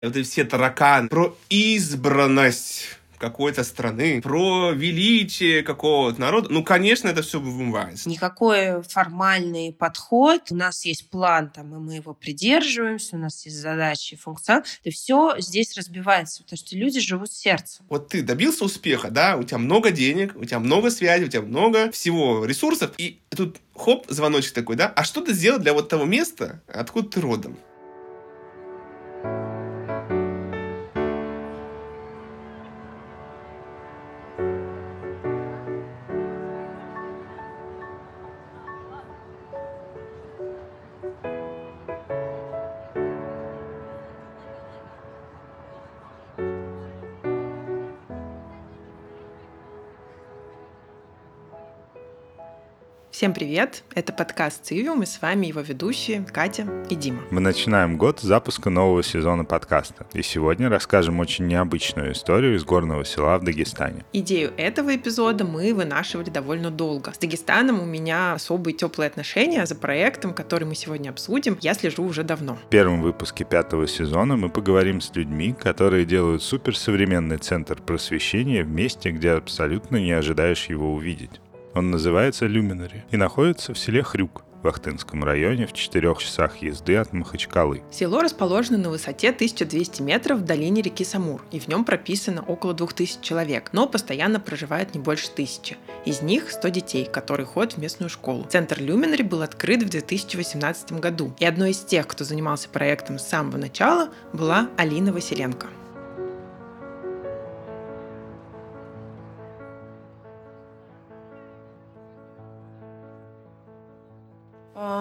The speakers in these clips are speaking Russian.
Вот эти все тараканы. Про избранность какой-то страны, про величие какого-то народа. Ну, конечно, это все вымывается. Никакой формальный подход. У нас есть план, там, и мы его придерживаемся, у нас есть задачи, функционал. И все здесь разбивается, потому что люди живут сердцем. Вот ты добился успеха, да, у тебя много денег, у тебя много связей, у тебя много всего ресурсов, и тут хоп, звоночек такой, да, а что ты сделал для вот того места, откуда ты родом? Всем привет! Это подкаст «Цивиум» и с вами его ведущие Катя и Дима. Мы начинаем год с запуска нового сезона подкаста. И сегодня расскажем очень необычную историю из горного села в Дагестане. Идею этого эпизода мы вынашивали довольно долго. С Дагестаном у меня особые теплые отношения, а за проектом, который мы сегодня обсудим, я слежу уже давно. В первом выпуске пятого сезона мы поговорим с людьми, которые делают суперсовременный центр просвещения в месте, где абсолютно не ожидаешь его увидеть. Он называется Люминари и находится в селе Хрюк в Ахтынском районе в четырех часах езды от Махачкалы. Село расположено на высоте 1200 метров в долине реки Самур, и в нем прописано около 2000 человек, но постоянно проживает не больше тысячи. Из них 100 детей, которые ходят в местную школу. Центр Люминари был открыт в 2018 году, и одной из тех, кто занимался проектом с самого начала, была Алина Василенко.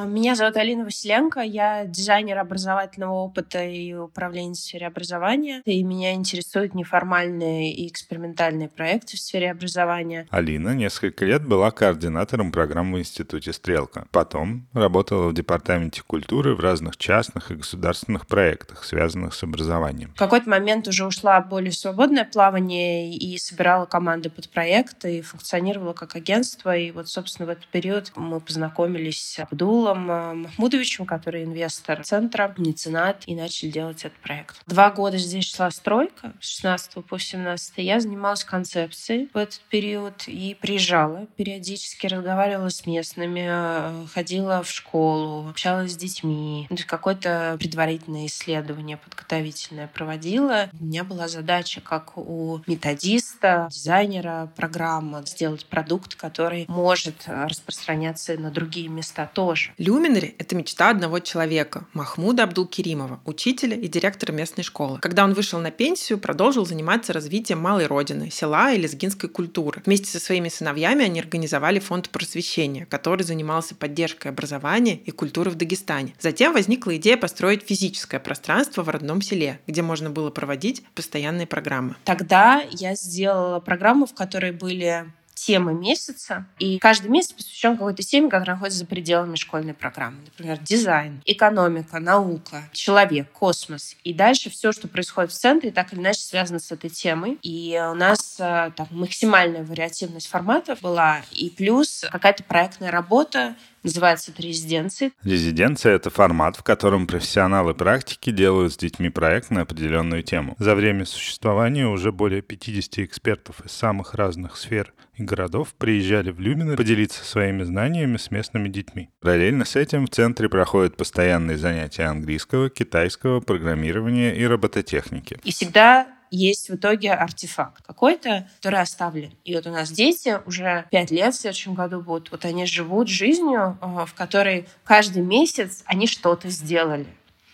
Меня зовут Алина Василенко, я дизайнер образовательного опыта и управления в сфере образования. И меня интересуют неформальные и экспериментальные проекты в сфере образования. Алина несколько лет была координатором программы в Институте «Стрелка». Потом работала в Департаменте культуры в разных частных и государственных проектах, связанных с образованием. В какой-то момент уже ушла более свободное плавание и собирала команды под проекты, и функционировала как агентство. И вот, собственно, в этот период мы познакомились с Абдулом, Э, Махмудовичем, который инвестор центра, меценат, и начали делать этот проект. Два года здесь шла стройка, с 16 по 17. Я занималась концепцией в этот период и приезжала периодически, разговаривала с местными, э, ходила в школу, общалась с детьми. Какое-то предварительное исследование подготовительное проводила. У меня была задача, как у методиста, дизайнера программы, сделать продукт, который может распространяться на другие места тоже. Люминари — это мечта одного человека — Махмуда Абдулкеримова, учителя и директора местной школы. Когда он вышел на пенсию, продолжил заниматься развитием малой родины, села и лезгинской культуры. Вместе со своими сыновьями они организовали фонд просвещения, который занимался поддержкой образования и культуры в Дагестане. Затем возникла идея построить физическое пространство в родном селе, где можно было проводить постоянные программы. Тогда я сделала программу, в которой были темы месяца, и каждый месяц посвящен какой-то теме, которая находится за пределами школьной программы. Например, дизайн, экономика, наука, человек, космос. И дальше все, что происходит в центре, так или иначе связано с этой темой. И у нас э, там, максимальная вариативность форматов была, и плюс какая-то проектная работа, Называется это резиденции. Резиденция — это формат, в котором профессионалы практики делают с детьми проект на определенную тему. За время существования уже более 50 экспертов из самых разных сфер и городов приезжали в Люмины поделиться своими знаниями с местными детьми. Параллельно с этим в центре проходят постоянные занятия английского, китайского, программирования и робототехники. И всегда есть в итоге артефакт какой-то, который оставлен. И вот у нас дети уже пять лет в следующем году будут. Вот они живут жизнью, э, в которой каждый месяц они что-то сделали.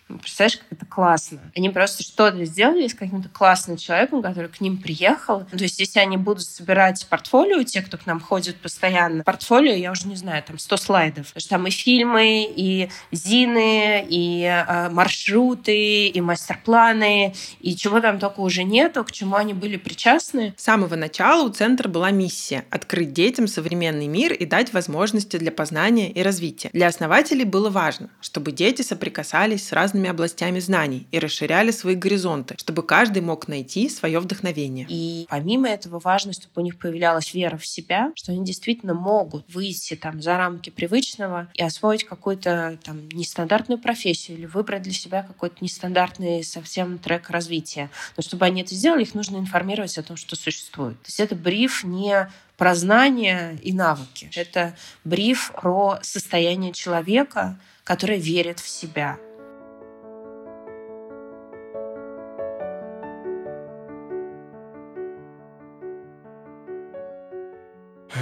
Ну, представляешь, как это классно. Они просто что-то сделали с каким-то классным человеком, который к ним приехал. Ну, то есть, если они будут собирать портфолио, те, кто к нам ходит постоянно, портфолио, я уже не знаю, там 100 слайдов. Потому что там и фильмы, и зины, и э, маршруты, и мастер-планы, и чего там только уже нету, к чему они были причастны. С самого начала у центра была миссия — открыть детям современный мир и дать возможности для познания и развития. Для основателей было важно, чтобы дети соприкасались с разными разными областями знаний и расширяли свои горизонты, чтобы каждый мог найти свое вдохновение. И помимо этого важно, чтобы у них появлялась вера в себя, что они действительно могут выйти там за рамки привычного и освоить какую-то там нестандартную профессию или выбрать для себя какой-то нестандартный совсем трек развития. Но чтобы они это сделали, их нужно информировать о том, что существует. То есть это бриф не про знания и навыки. Это бриф про состояние человека, который верит в себя,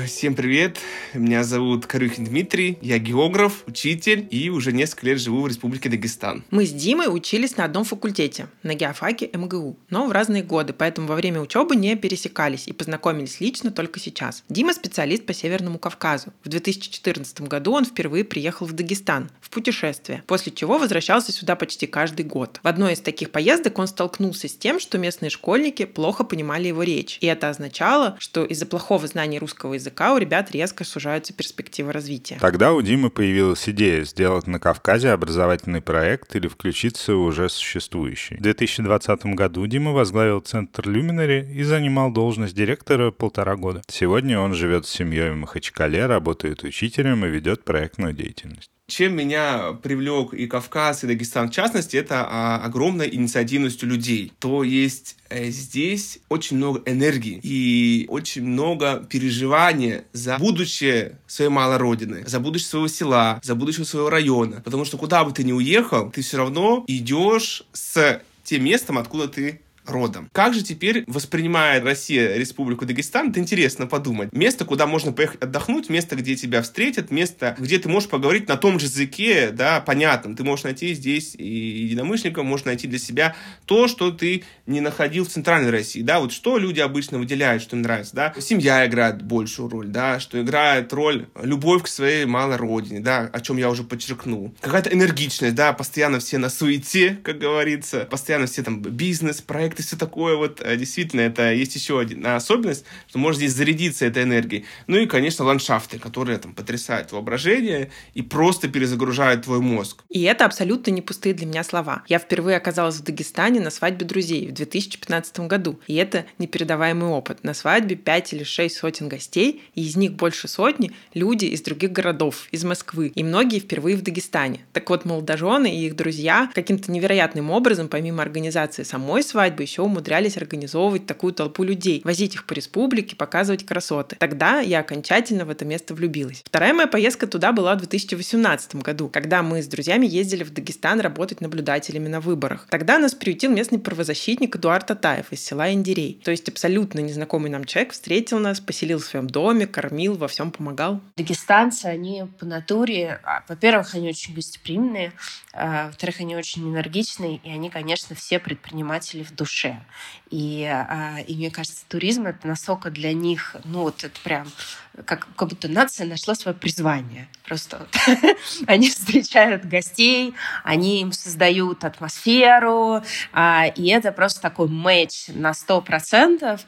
Всем привет, меня зовут Карюхин Дмитрий, я географ, учитель и уже несколько лет живу в Республике Дагестан. Мы с Димой учились на одном факультете, на геофаке МГУ, но в разные годы, поэтому во время учебы не пересекались и познакомились лично только сейчас. Дима специалист по Северному Кавказу. В 2014 году он впервые приехал в Дагестан в путешествие, после чего возвращался сюда почти каждый год. В одной из таких поездок он столкнулся с тем, что местные школьники плохо понимали его речь, и это означало, что из-за плохого знания русского языка языка у ребят резко сужаются перспективы развития. Тогда у Димы появилась идея сделать на Кавказе образовательный проект или включиться в уже существующий. В 2020 году Дима возглавил Центр Люминари и занимал должность директора полтора года. Сегодня он живет с семьей в Махачкале, работает учителем и ведет проектную деятельность. Чем меня привлек и Кавказ, и Дагестан в частности, это а, огромная инициативность у людей. То есть э, здесь очень много энергии и очень много переживания за будущее своей малой родины, за будущее своего села, за будущее своего района. Потому что куда бы ты ни уехал, ты все равно идешь с тем местом, откуда ты родом. Как же теперь воспринимает Россия Республику Дагестан? Это интересно подумать. Место, куда можно поехать отдохнуть, место, где тебя встретят, место, где ты можешь поговорить на том же языке, да, понятном. Ты можешь найти здесь и единомышленников, можешь найти для себя то, что ты не находил в Центральной России, да, вот что люди обычно выделяют, что им нравится, да. Семья играет большую роль, да, что играет роль любовь к своей малой родине, да, о чем я уже подчеркнул. Какая-то энергичность, да, постоянно все на суете, как говорится, постоянно все там бизнес, проект проекты, все такое вот. Э, действительно, это есть еще одна особенность, что можно здесь зарядиться этой энергией. Ну и, конечно, ландшафты, которые там потрясают воображение и просто перезагружают твой мозг. И это абсолютно не пустые для меня слова. Я впервые оказалась в Дагестане на свадьбе друзей в 2015 году. И это непередаваемый опыт. На свадьбе 5 или 6 сотен гостей, и из них больше сотни люди из других городов, из Москвы. И многие впервые в Дагестане. Так вот, молодожены и их друзья каким-то невероятным образом, помимо организации самой свадьбы, бы еще умудрялись организовывать такую толпу людей, возить их по республике, показывать красоты. Тогда я окончательно в это место влюбилась. Вторая моя поездка туда была в 2018 году, когда мы с друзьями ездили в Дагестан работать наблюдателями на выборах. Тогда нас приютил местный правозащитник Эдуард Татаев из села Индирей. То есть абсолютно незнакомый нам человек встретил нас, поселил в своем доме, кормил, во всем помогал. Дагестанцы, они по натуре, а, во-первых, они очень гостеприимные, а, во-вторых, они очень энергичные, и они, конечно, все предприниматели в душе душе. И, а, и мне кажется, туризм это настолько для них, ну вот это прям как, как будто нация нашла свое призвание. Просто вот. они встречают гостей, они им создают атмосферу, а, и это просто такой матч на сто процентов,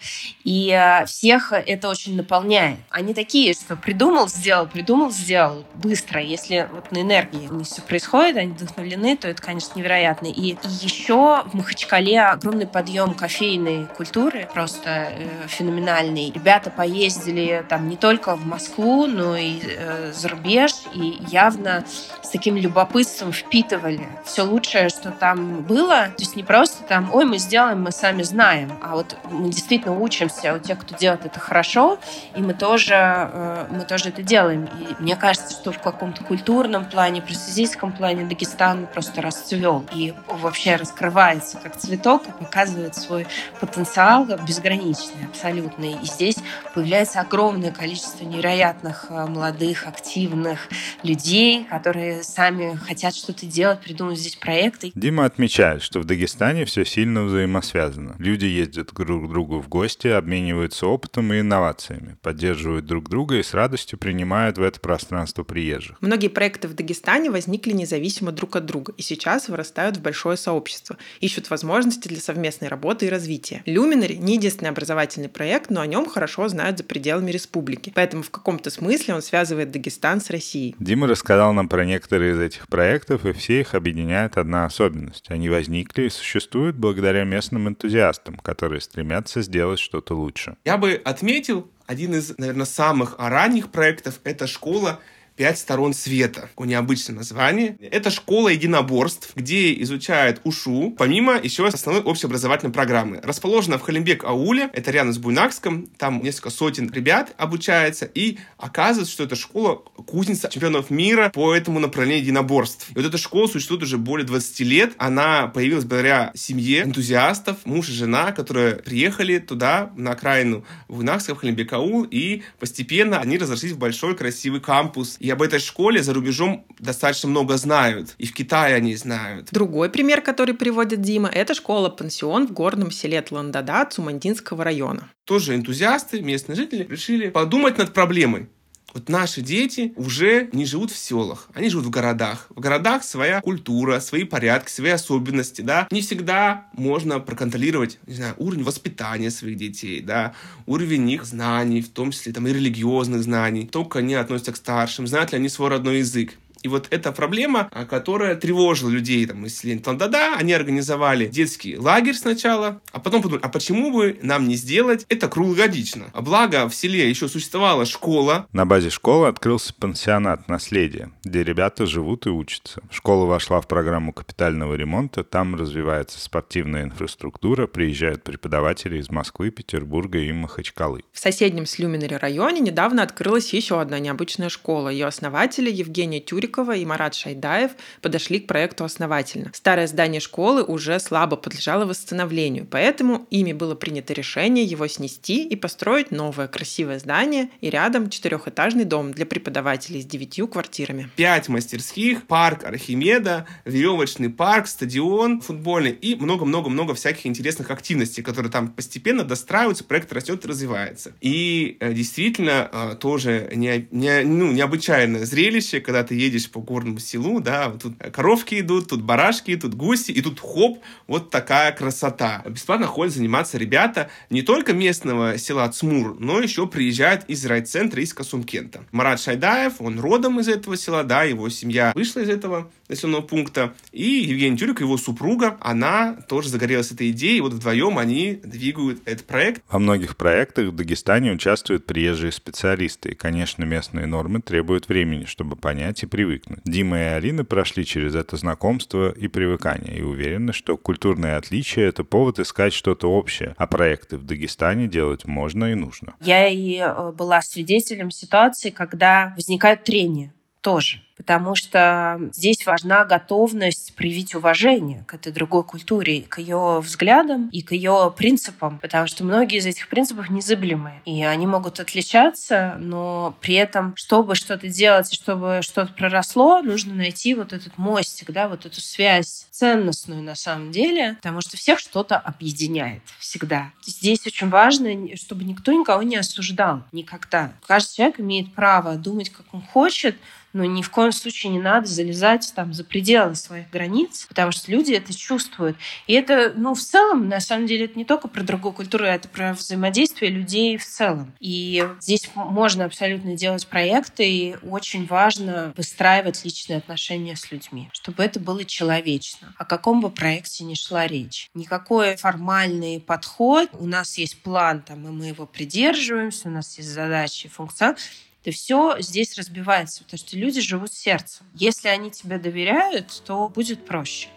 и а, всех это очень наполняет. Они такие, что придумал, сделал, придумал, сделал быстро. Если вот на энергии у них все происходит, они вдохновлены, то это, конечно, невероятно. И, еще в Махачкале огромный подъем кофейной культуры, просто э, феноменальный. Ребята поездили там не только в Москву, но и э, за рубеж, и явно с таким любопытством впитывали все лучшее, что там было. То есть не просто там, ой, мы сделаем, мы сами знаем, а вот мы действительно учимся у тех, кто делает это хорошо, и мы тоже, э, мы тоже это делаем. И мне кажется, что в каком-то культурном плане, просвязийском плане Дагестан просто расцвел и вообще раскрывается как цветок и показывает свой потенциал безграничный, абсолютный. И здесь появляется огромное количество невероятных э, молодых, активных людей, которые сами хотят что-то делать, придумать здесь проекты. Дима отмечает, что в Дагестане все сильно взаимосвязано. Люди ездят друг к другу в гости, обмениваются опытом и инновациями, поддерживают друг друга и с радостью принимают в это пространство приезжих. Многие проекты в Дагестане возникли независимо друг от друга и сейчас вырастают в большое сообщество, ищут возможности для совместной работы и развития. Люминари не единственный образовательный проект, но о нем хорошо знают за пределами республики. Поэтому в каком-то смысле он связывает Дагестан с Россией. Дима рассказал нам про некоторые из этих проектов, и все их объединяет одна особенность. Они возникли и существуют благодаря местным энтузиастам, которые стремятся сделать что-то лучше. Я бы отметил один из, наверное, самых ранних проектов — это школа «Пять сторон света». Такое необычное название. Это школа единоборств, где изучают УШУ, помимо еще основной общеобразовательной программы. Расположена в Халимбек-Ауле, это рядом с Буйнакском, там несколько сотен ребят обучается, и оказывается, что это школа кузница чемпионов мира по этому направлению единоборств. И вот эта школа существует уже более 20 лет. Она появилась благодаря семье энтузиастов, муж и жена, которые приехали туда, на окраину Буйнакска, в Халимбек-Аул, и постепенно они разошлись в большой красивый кампус и об этой школе за рубежом достаточно много знают. И в Китае они знают. Другой пример, который приводит Дима, это школа-пансион в горном селе Тландада Цумандинского района. Тоже энтузиасты, местные жители решили подумать над проблемой. Вот наши дети уже не живут в селах, они живут в городах. В городах своя культура, свои порядки, свои особенности, да. Не всегда можно проконтролировать, не знаю, уровень воспитания своих детей, да, уровень их знаний, в том числе там и религиозных знаний, то, как они относятся к старшим, знают ли они свой родной язык. И вот эта проблема, а, которая тревожила людей там, из Лентандада, они организовали детский лагерь сначала, а потом подумали, а почему бы нам не сделать это круглогодично? А благо в селе еще существовала школа. На базе школы открылся пансионат «Наследие», где ребята живут и учатся. Школа вошла в программу капитального ремонта, там развивается спортивная инфраструктура, приезжают преподаватели из Москвы, Петербурга и Махачкалы. В соседнем Слюминере районе недавно открылась еще одна необычная школа. Ее основатели Евгения Тюрик Новикова и Марат Шайдаев подошли к проекту основательно. Старое здание школы уже слабо подлежало восстановлению, поэтому ими было принято решение его снести и построить новое красивое здание и рядом четырехэтажный дом для преподавателей с девятью квартирами. Пять мастерских, парк Архимеда, веревочный парк, стадион футбольный и много-много-много всяких интересных активностей, которые там постепенно достраиваются, проект растет и развивается. И э, действительно э, тоже не, не, ну, необычайное зрелище, когда ты едешь едешь по горному селу, да, тут коровки идут, тут барашки, тут гуси, и тут хоп, вот такая красота. Бесплатно ходят заниматься ребята не только местного села Цмур, но еще приезжают из райцентра, из Касумкента. Марат Шайдаев, он родом из этого села, да, его семья вышла из этого населенного пункта, и Евгений Тюрик, его супруга, она тоже загорелась этой идеей, и вот вдвоем они двигают этот проект. Во многих проектах в Дагестане участвуют приезжие специалисты, и, конечно, местные нормы требуют времени, чтобы понять и привыкнуть привыкнуть. Дима и Алина прошли через это знакомство и привыкание и уверены, что культурные отличия — это повод искать что-то общее, а проекты в Дагестане делать можно и нужно. Я и э, была свидетелем ситуации, когда возникают трения тоже потому что здесь важна готовность проявить уважение к этой другой культуре, к ее взглядам и к ее принципам, потому что многие из этих принципов незыблемые, и они могут отличаться, но при этом, чтобы что-то делать и чтобы что-то проросло, нужно найти вот этот мостик, да, вот эту связь ценностную на самом деле, потому что всех что-то объединяет всегда. Здесь очень важно, чтобы никто никого не осуждал никогда. Каждый человек имеет право думать, как он хочет, но ни в коем случае не надо залезать там за пределы своих границ, потому что люди это чувствуют. И это, ну, в целом, на самом деле, это не только про другую культуру, это про взаимодействие людей в целом. И здесь можно абсолютно делать проекты, и очень важно выстраивать личные отношения с людьми, чтобы это было человечно. О каком бы проекте ни шла речь. Никакой формальный подход. У нас есть план, там, и мы его придерживаемся, у нас есть задачи, функционал то все здесь разбивается, потому что люди живут сердцем. Если они тебе доверяют, то будет проще.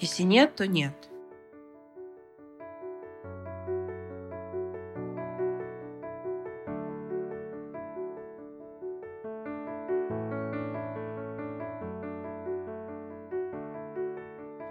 Если нет, то нет.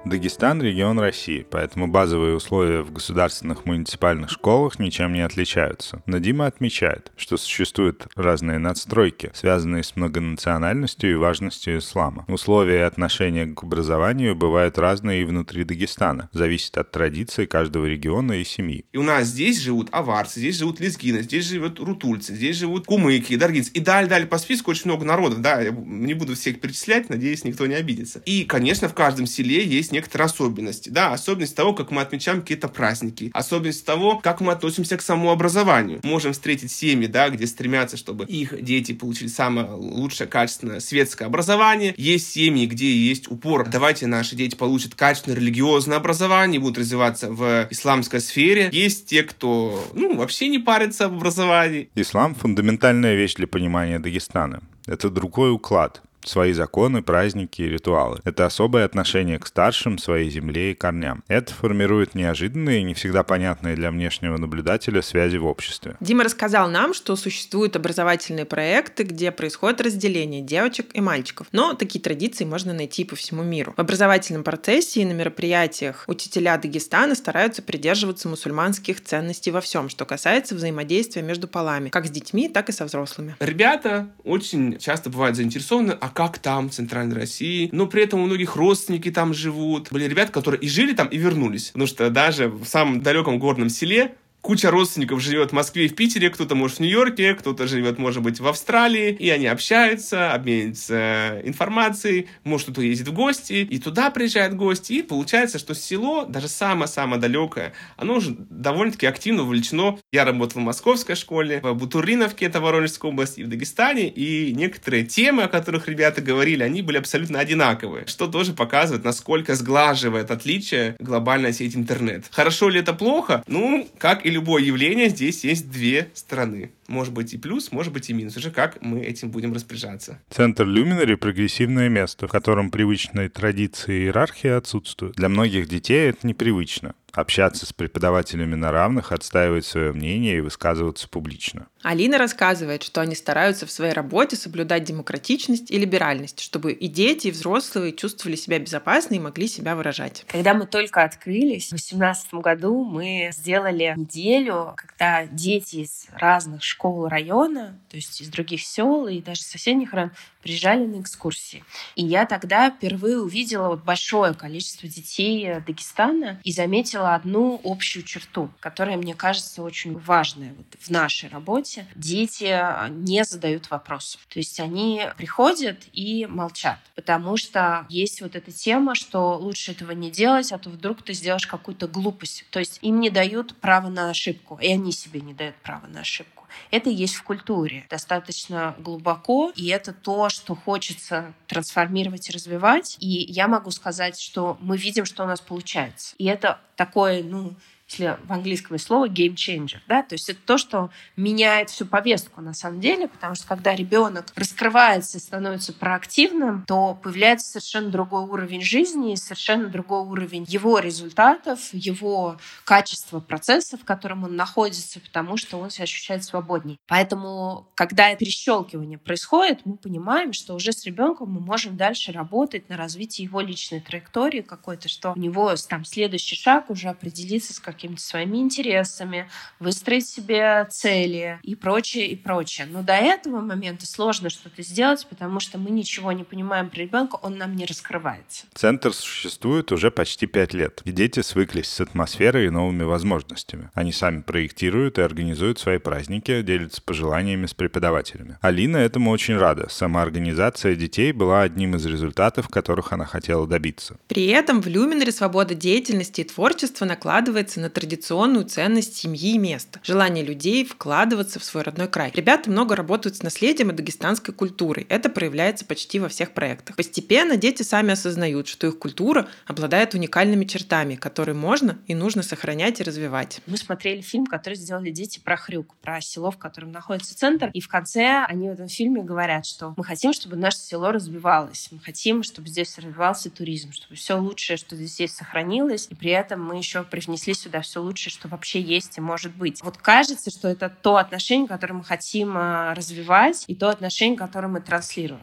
Дагестан – регион России, поэтому базовые условия в государственных муниципальных школах ничем не отличаются. Но Дима отмечает, что существуют разные надстройки, связанные с многонациональностью и важностью ислама. Условия и отношения к образованию бывают разные и внутри Дагестана, зависит от традиций каждого региона и семьи. И у нас здесь живут аварцы, здесь живут лезгины, здесь живут рутульцы, здесь живут кумыки, даргинцы. И далее-далее по списку очень много народов, да, я не буду всех перечислять, надеюсь, никто не обидится. И, конечно, в каждом селе есть некоторые особенности, да, особенность того, как мы отмечаем какие-то праздники, особенность того, как мы относимся к самообразованию. Можем встретить семьи, да, где стремятся, чтобы их дети получили самое лучшее качественное светское образование. Есть семьи, где есть упор, давайте наши дети получат качественное религиозное образование, будут развиваться в исламской сфере. Есть те, кто, ну, вообще не парится об образовании. Ислам — фундаментальная вещь для понимания Дагестана. Это другой уклад, свои законы, праздники и ритуалы. Это особое отношение к старшим, своей земле и корням. Это формирует неожиданные и не всегда понятные для внешнего наблюдателя связи в обществе. Дима рассказал нам, что существуют образовательные проекты, где происходит разделение девочек и мальчиков. Но такие традиции можно найти по всему миру. В образовательном процессе и на мероприятиях учителя Дагестана стараются придерживаться мусульманских ценностей во всем, что касается взаимодействия между полами, как с детьми, так и со взрослыми. Ребята очень часто бывают заинтересованы, а как там, в Центральной России. Но при этом у многих родственники там живут. Были ребята, которые и жили там, и вернулись. Потому что даже в самом далеком горном селе куча родственников живет в Москве и в Питере, кто-то, может, в Нью-Йорке, кто-то живет, может быть, в Австралии, и они общаются, обмениваются информацией, может, кто-то ездит в гости, и туда приезжают гости, и получается, что село, даже самое-самое далекое, оно уже довольно-таки активно вовлечено. Я работал в московской школе, в Бутуриновке, это Воронежская область, и в Дагестане, и некоторые темы, о которых ребята говорили, они были абсолютно одинаковые, что тоже показывает, насколько сглаживает отличие глобальная сеть интернет. Хорошо ли это плохо? Ну, как или любое явление здесь есть две стороны. Может быть и плюс, может быть и минус. Уже как мы этим будем распоряжаться. Центр Люминари — прогрессивное место, в котором привычные традиции и иерархия отсутствуют. Для многих детей это непривычно общаться с преподавателями на равных, отстаивать свое мнение и высказываться публично. Алина рассказывает, что они стараются в своей работе соблюдать демократичность и либеральность, чтобы и дети, и взрослые чувствовали себя безопасно и могли себя выражать. Когда мы только открылись, в 2018 году мы сделали неделю, когда дети из разных школ района, то есть из других сел и даже соседних районов, приезжали на экскурсии. И я тогда впервые увидела вот большое количество детей Дагестана и заметила одну общую черту, которая, мне кажется, очень важная вот в нашей работе. Дети не задают вопросов. То есть они приходят и молчат, потому что есть вот эта тема, что лучше этого не делать, а то вдруг ты сделаешь какую-то глупость. То есть им не дают право на ошибку, и они себе не дают право на ошибку. Это есть в культуре достаточно глубоко, и это то, что хочется трансформировать и развивать. И я могу сказать, что мы видим, что у нас получается. И это такое, ну, если в английском есть слово game changer, да, то есть это то, что меняет всю повестку на самом деле, потому что когда ребенок раскрывается и становится проактивным, то появляется совершенно другой уровень жизни совершенно другой уровень его результатов, его качества процесса, в котором он находится, потому что он себя ощущает свободней. Поэтому, когда перещелкивание происходит, мы понимаем, что уже с ребенком мы можем дальше работать на развитии его личной траектории какой-то, что у него там следующий шаг уже определиться с какими-то своими интересами, выстроить себе цели и прочее, и прочее. Но до этого момента сложно что-то сделать, потому что мы ничего не понимаем про ребенка, он нам не раскрывается. Центр существует уже почти пять лет, и дети свыклись с атмосферой и новыми возможностями. Они сами проектируют и организуют свои праздники, делятся пожеланиями с преподавателями. Алина этому очень рада. Самоорганизация детей была одним из результатов, которых она хотела добиться. При этом в Люминаре свобода деятельности и творчества накладывается на на традиционную ценность семьи и места, желание людей вкладываться в свой родной край. Ребята много работают с наследием и дагестанской культурой. Это проявляется почти во всех проектах. Постепенно дети сами осознают, что их культура обладает уникальными чертами, которые можно и нужно сохранять и развивать. Мы смотрели фильм, который сделали дети про Хрюк, про село, в котором находится центр. И в конце они в этом фильме говорят, что мы хотим, чтобы наше село развивалось. Мы хотим, чтобы здесь развивался туризм, чтобы все лучшее, что здесь есть, сохранилось. И при этом мы еще привнесли сюда да, все лучшее, что вообще есть и может быть. Вот кажется, что это то отношение, которое мы хотим а, развивать, и то отношение, которое мы транслируем.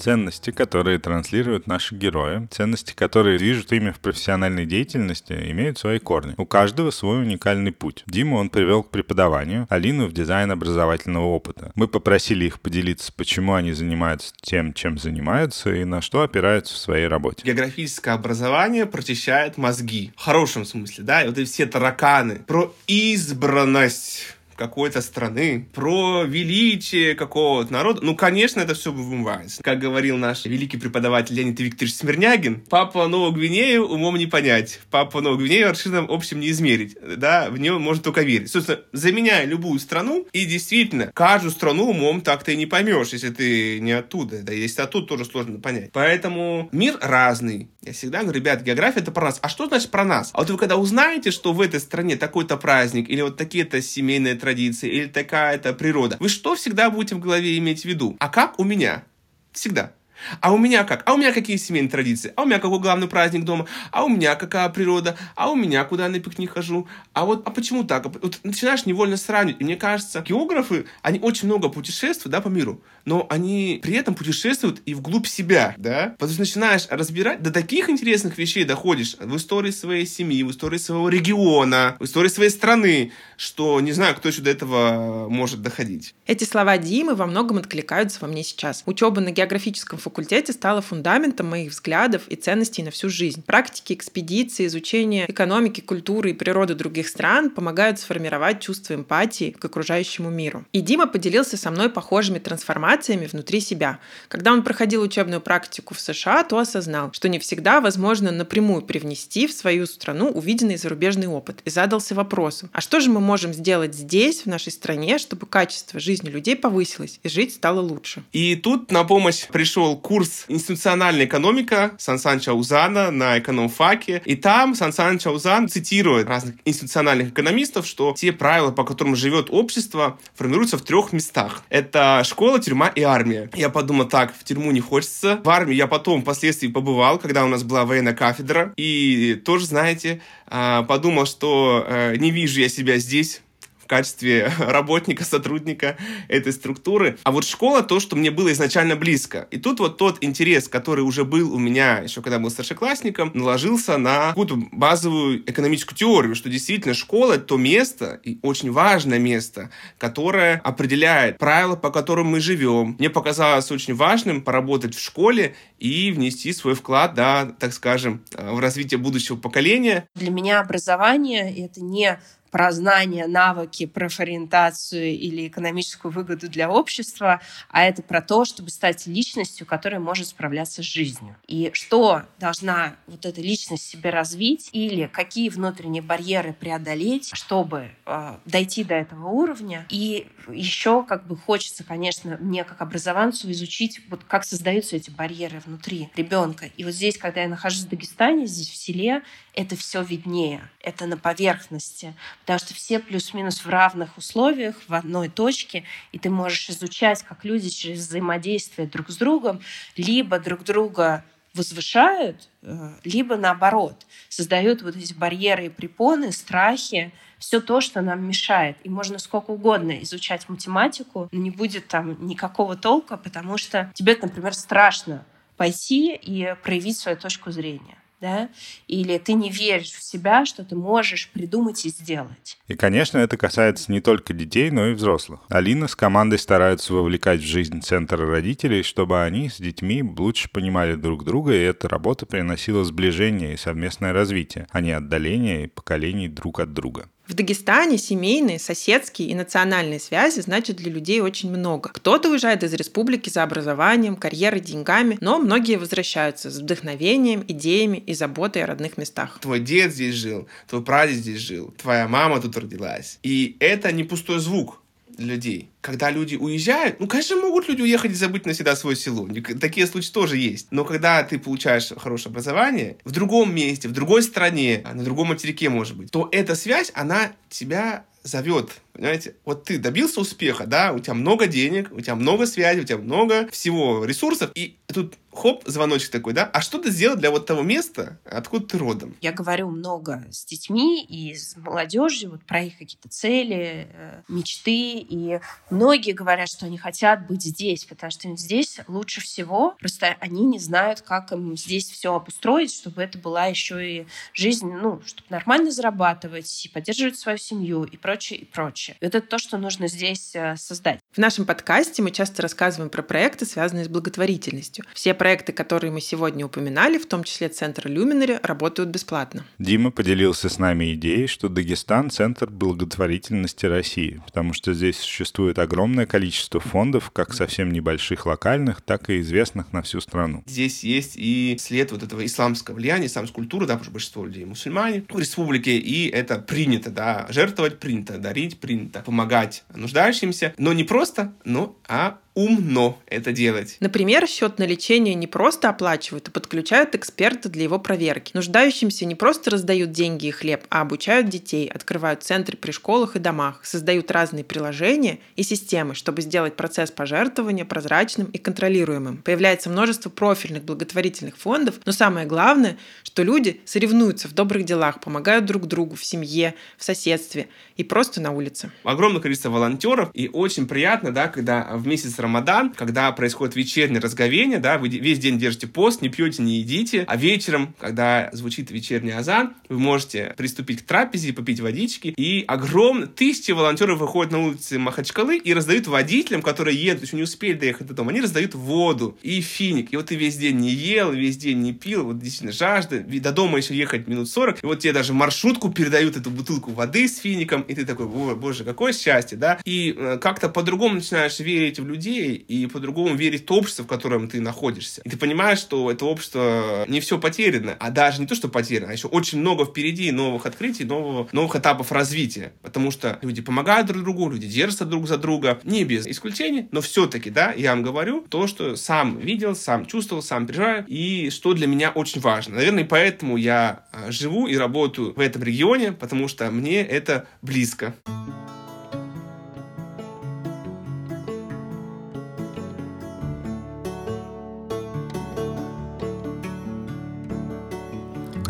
Ценности, которые транслируют наши герои, ценности, которые движут ими в профессиональной деятельности, имеют свои корни. У каждого свой уникальный путь. Диму он привел к преподаванию, Алину в дизайн образовательного опыта. Мы попросили их поделиться, почему они занимаются тем, чем занимаются и на что опираются в своей работе. Географическое образование прочищает мозги. В хорошем смысле, да, и вот эти все тараканы про избранность какой-то страны, про величие какого-то народа. Ну, конечно, это все вымывается. Как говорил наш великий преподаватель Леонид Викторович Смирнягин, папа Новую Гвинею умом не понять, папа Новую Гвинею аршином общим не измерить. Да, в нее можно только верить. Собственно, заменяя любую страну, и действительно, каждую страну умом так ты не поймешь, если ты не оттуда. Да, если оттуда тоже сложно понять. Поэтому мир разный. Я всегда говорю, ребят, география это про нас. А что значит про нас? А вот вы когда узнаете, что в этой стране такой-то праздник, или вот такие-то семейные традиции, или такая-то природа, вы что всегда будете в голове иметь в виду? А как у меня? Всегда. А у меня как? А у меня какие семейные традиции? А у меня какой главный праздник дома? А у меня какая природа? А у меня куда на пикник хожу? А вот, а почему так? Вот начинаешь невольно сравнивать. И мне кажется, географы, они очень много путешествуют, да, по миру, но они при этом путешествуют и вглубь себя, да? Потому что начинаешь разбирать, до таких интересных вещей доходишь в истории своей семьи, в истории своего региона, в истории своей страны, что не знаю, кто еще до этого может доходить. Эти слова Димы во многом откликаются во мне сейчас. Учеба на географическом факультете факультете стало фундаментом моих взглядов и ценностей на всю жизнь. Практики, экспедиции, изучение экономики, культуры и природы других стран помогают сформировать чувство эмпатии к окружающему миру. И Дима поделился со мной похожими трансформациями внутри себя. Когда он проходил учебную практику в США, то осознал, что не всегда возможно напрямую привнести в свою страну увиденный зарубежный опыт и задался вопросом, а что же мы можем сделать здесь, в нашей стране, чтобы качество жизни людей повысилось и жить стало лучше? И тут на помощь пришел курс «Институциональная экономика» Сансан Чаузана на экономфаке. И там Сансан Чаузан цитирует разных институциональных экономистов, что те правила, по которым живет общество, формируются в трех местах. Это школа, тюрьма и армия. Я подумал, так, в тюрьму не хочется. В армии я потом впоследствии побывал, когда у нас была военная кафедра. И тоже, знаете, а, подумал, что э, не вижу я себя здесь качестве работника, сотрудника этой структуры. А вот школа то, что мне было изначально близко. И тут вот тот интерес, который уже был у меня еще когда был старшеклассником, наложился на какую-то базовую экономическую теорию, что действительно школа — то место, и очень важное место, которое определяет правила, по которым мы живем. Мне показалось очень важным поработать в школе и внести свой вклад, да, так скажем, в развитие будущего поколения. Для меня образование — это не про знания, навыки, профориентацию или экономическую выгоду для общества, а это про то, чтобы стать личностью, которая может справляться с жизнью. И что должна вот эта личность себе развить или какие внутренние барьеры преодолеть, чтобы э, дойти до этого уровня. И еще как бы хочется, конечно, мне как образованцу изучить, вот как создаются эти барьеры внутри ребенка. И вот здесь, когда я нахожусь в Дагестане, здесь в селе, это все виднее, это на поверхности, потому что все плюс-минус в равных условиях, в одной точке, и ты можешь изучать, как люди через взаимодействие друг с другом либо друг друга возвышают, э, либо наоборот, создают вот эти барьеры и препоны, страхи, все то, что нам мешает. И можно сколько угодно изучать математику, но не будет там никакого толка, потому что тебе, например, страшно пойти и проявить свою точку зрения да, или ты не веришь в себя, что ты можешь придумать и сделать. И, конечно, это касается не только детей, но и взрослых. Алина с командой стараются вовлекать в жизнь центра родителей, чтобы они с детьми лучше понимали друг друга, и эта работа приносила сближение и совместное развитие, а не отдаление поколений друг от друга. В Дагестане семейные, соседские и национальные связи значат для людей очень много. Кто-то уезжает из республики за образованием, карьерой, деньгами, но многие возвращаются с вдохновением, идеями и заботой о родных местах. Твой дед здесь жил, твой прадед здесь жил, твоя мама тут родилась. И это не пустой звук людей. Когда люди уезжают, ну, конечно, могут люди уехать и забыть навсегда свое село. Такие случаи тоже есть. Но когда ты получаешь хорошее образование в другом месте, в другой стране, а на другом материке, может быть, то эта связь, она тебя зовет Понимаете? Вот ты добился успеха, да, у тебя много денег, у тебя много связей, у тебя много всего ресурсов, и тут хоп, звоночек такой, да, а что ты сделал для вот того места, откуда ты родом? Я говорю много с детьми и с молодежью вот про их какие-то цели, э, мечты, и многие говорят, что они хотят быть здесь, потому что им здесь лучше всего, просто они не знают, как им здесь все обустроить, чтобы это была еще и жизнь, ну, чтобы нормально зарабатывать и поддерживать свою семью и прочее, и прочее задачи. Это то, что нужно здесь э, создать. В нашем подкасте мы часто рассказываем про проекты, связанные с благотворительностью. Все проекты, которые мы сегодня упоминали, в том числе Центр Люминари, работают бесплатно. Дима поделился с нами идеей, что Дагестан — центр благотворительности России, потому что здесь существует огромное количество фондов, как совсем небольших локальных, так и известных на всю страну. Здесь есть и след вот этого исламского влияния, исламской культуры, да, потому что большинство людей мусульмане в республике, и это принято, да, жертвовать принято, дарить принято принято помогать нуждающимся, но не просто, но а умно это делать. Например, счет на лечение не просто оплачивают, а подключают эксперта для его проверки. Нуждающимся не просто раздают деньги и хлеб, а обучают детей, открывают центры при школах и домах, создают разные приложения и системы, чтобы сделать процесс пожертвования прозрачным и контролируемым. Появляется множество профильных благотворительных фондов, но самое главное, что люди соревнуются в добрых делах, помогают друг другу в семье, в соседстве и просто на улице. Огромное количество волонтеров, и очень приятно, да, когда в месяц Рамадан, когда происходит вечернее разговение, да, вы весь день держите пост, не пьете, не едите, а вечером, когда звучит вечерний азан, вы можете приступить к трапезе, попить водички, и огромное, тысячи волонтеров выходят на улицы Махачкалы и раздают водителям, которые едут, еще не успели доехать до дома, они раздают воду и финик. И вот ты весь день не ел, весь день не пил, вот действительно жажда, до дома еще ехать минут 40, и вот тебе даже маршрутку передают эту бутылку воды с фиником, и ты такой, боже, какое счастье, да? И э, как-то по-другому начинаешь верить в людей, людей и по-другому верить в то общество, в котором ты находишься. И ты понимаешь, что это общество не все потеряно, а даже не то, что потеряно, а еще очень много впереди новых открытий, нового, новых этапов развития. Потому что люди помогают друг другу, люди держатся друг за друга, не без исключений, но все-таки, да, я вам говорю то, что сам видел, сам чувствовал, сам переживаю, и что для меня очень важно. Наверное, поэтому я а, живу и работаю в этом регионе, потому что мне это близко.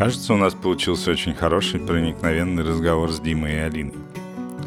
Кажется, у нас получился очень хороший проникновенный разговор с Димой и Алиной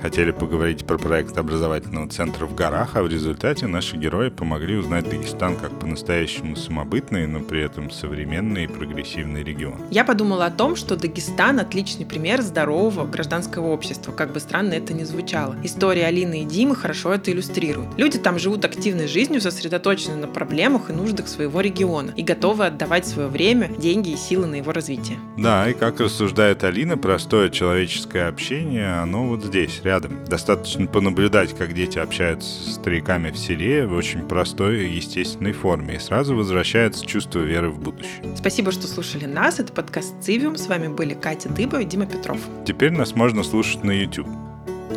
хотели поговорить про проект образовательного центра в горах, а в результате наши герои помогли узнать Дагестан как по-настоящему самобытный, но при этом современный и прогрессивный регион. Я подумала о том, что Дагестан – отличный пример здорового гражданского общества, как бы странно это ни звучало. История Алины и Димы хорошо это иллюстрирует. Люди там живут активной жизнью, сосредоточены на проблемах и нуждах своего региона и готовы отдавать свое время, деньги и силы на его развитие. Да, и как рассуждает Алина, простое человеческое общение, оно вот здесь, рядом рядом. Достаточно понаблюдать, как дети общаются с стариками в селе в очень простой и естественной форме, и сразу возвращается чувство веры в будущее. Спасибо, что слушали нас. Это подкаст «Цивиум». С вами были Катя Дыба и Дима Петров. Теперь нас можно слушать на YouTube.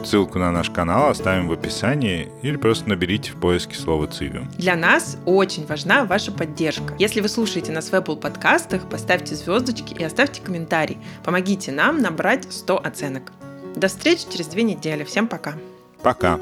Ссылку на наш канал оставим в описании или просто наберите в поиске слово «Цивиум». Для нас очень важна ваша поддержка. Если вы слушаете нас в Apple подкастах, поставьте звездочки и оставьте комментарий. Помогите нам набрать 100 оценок. До встречи через две недели. Всем пока. Пока.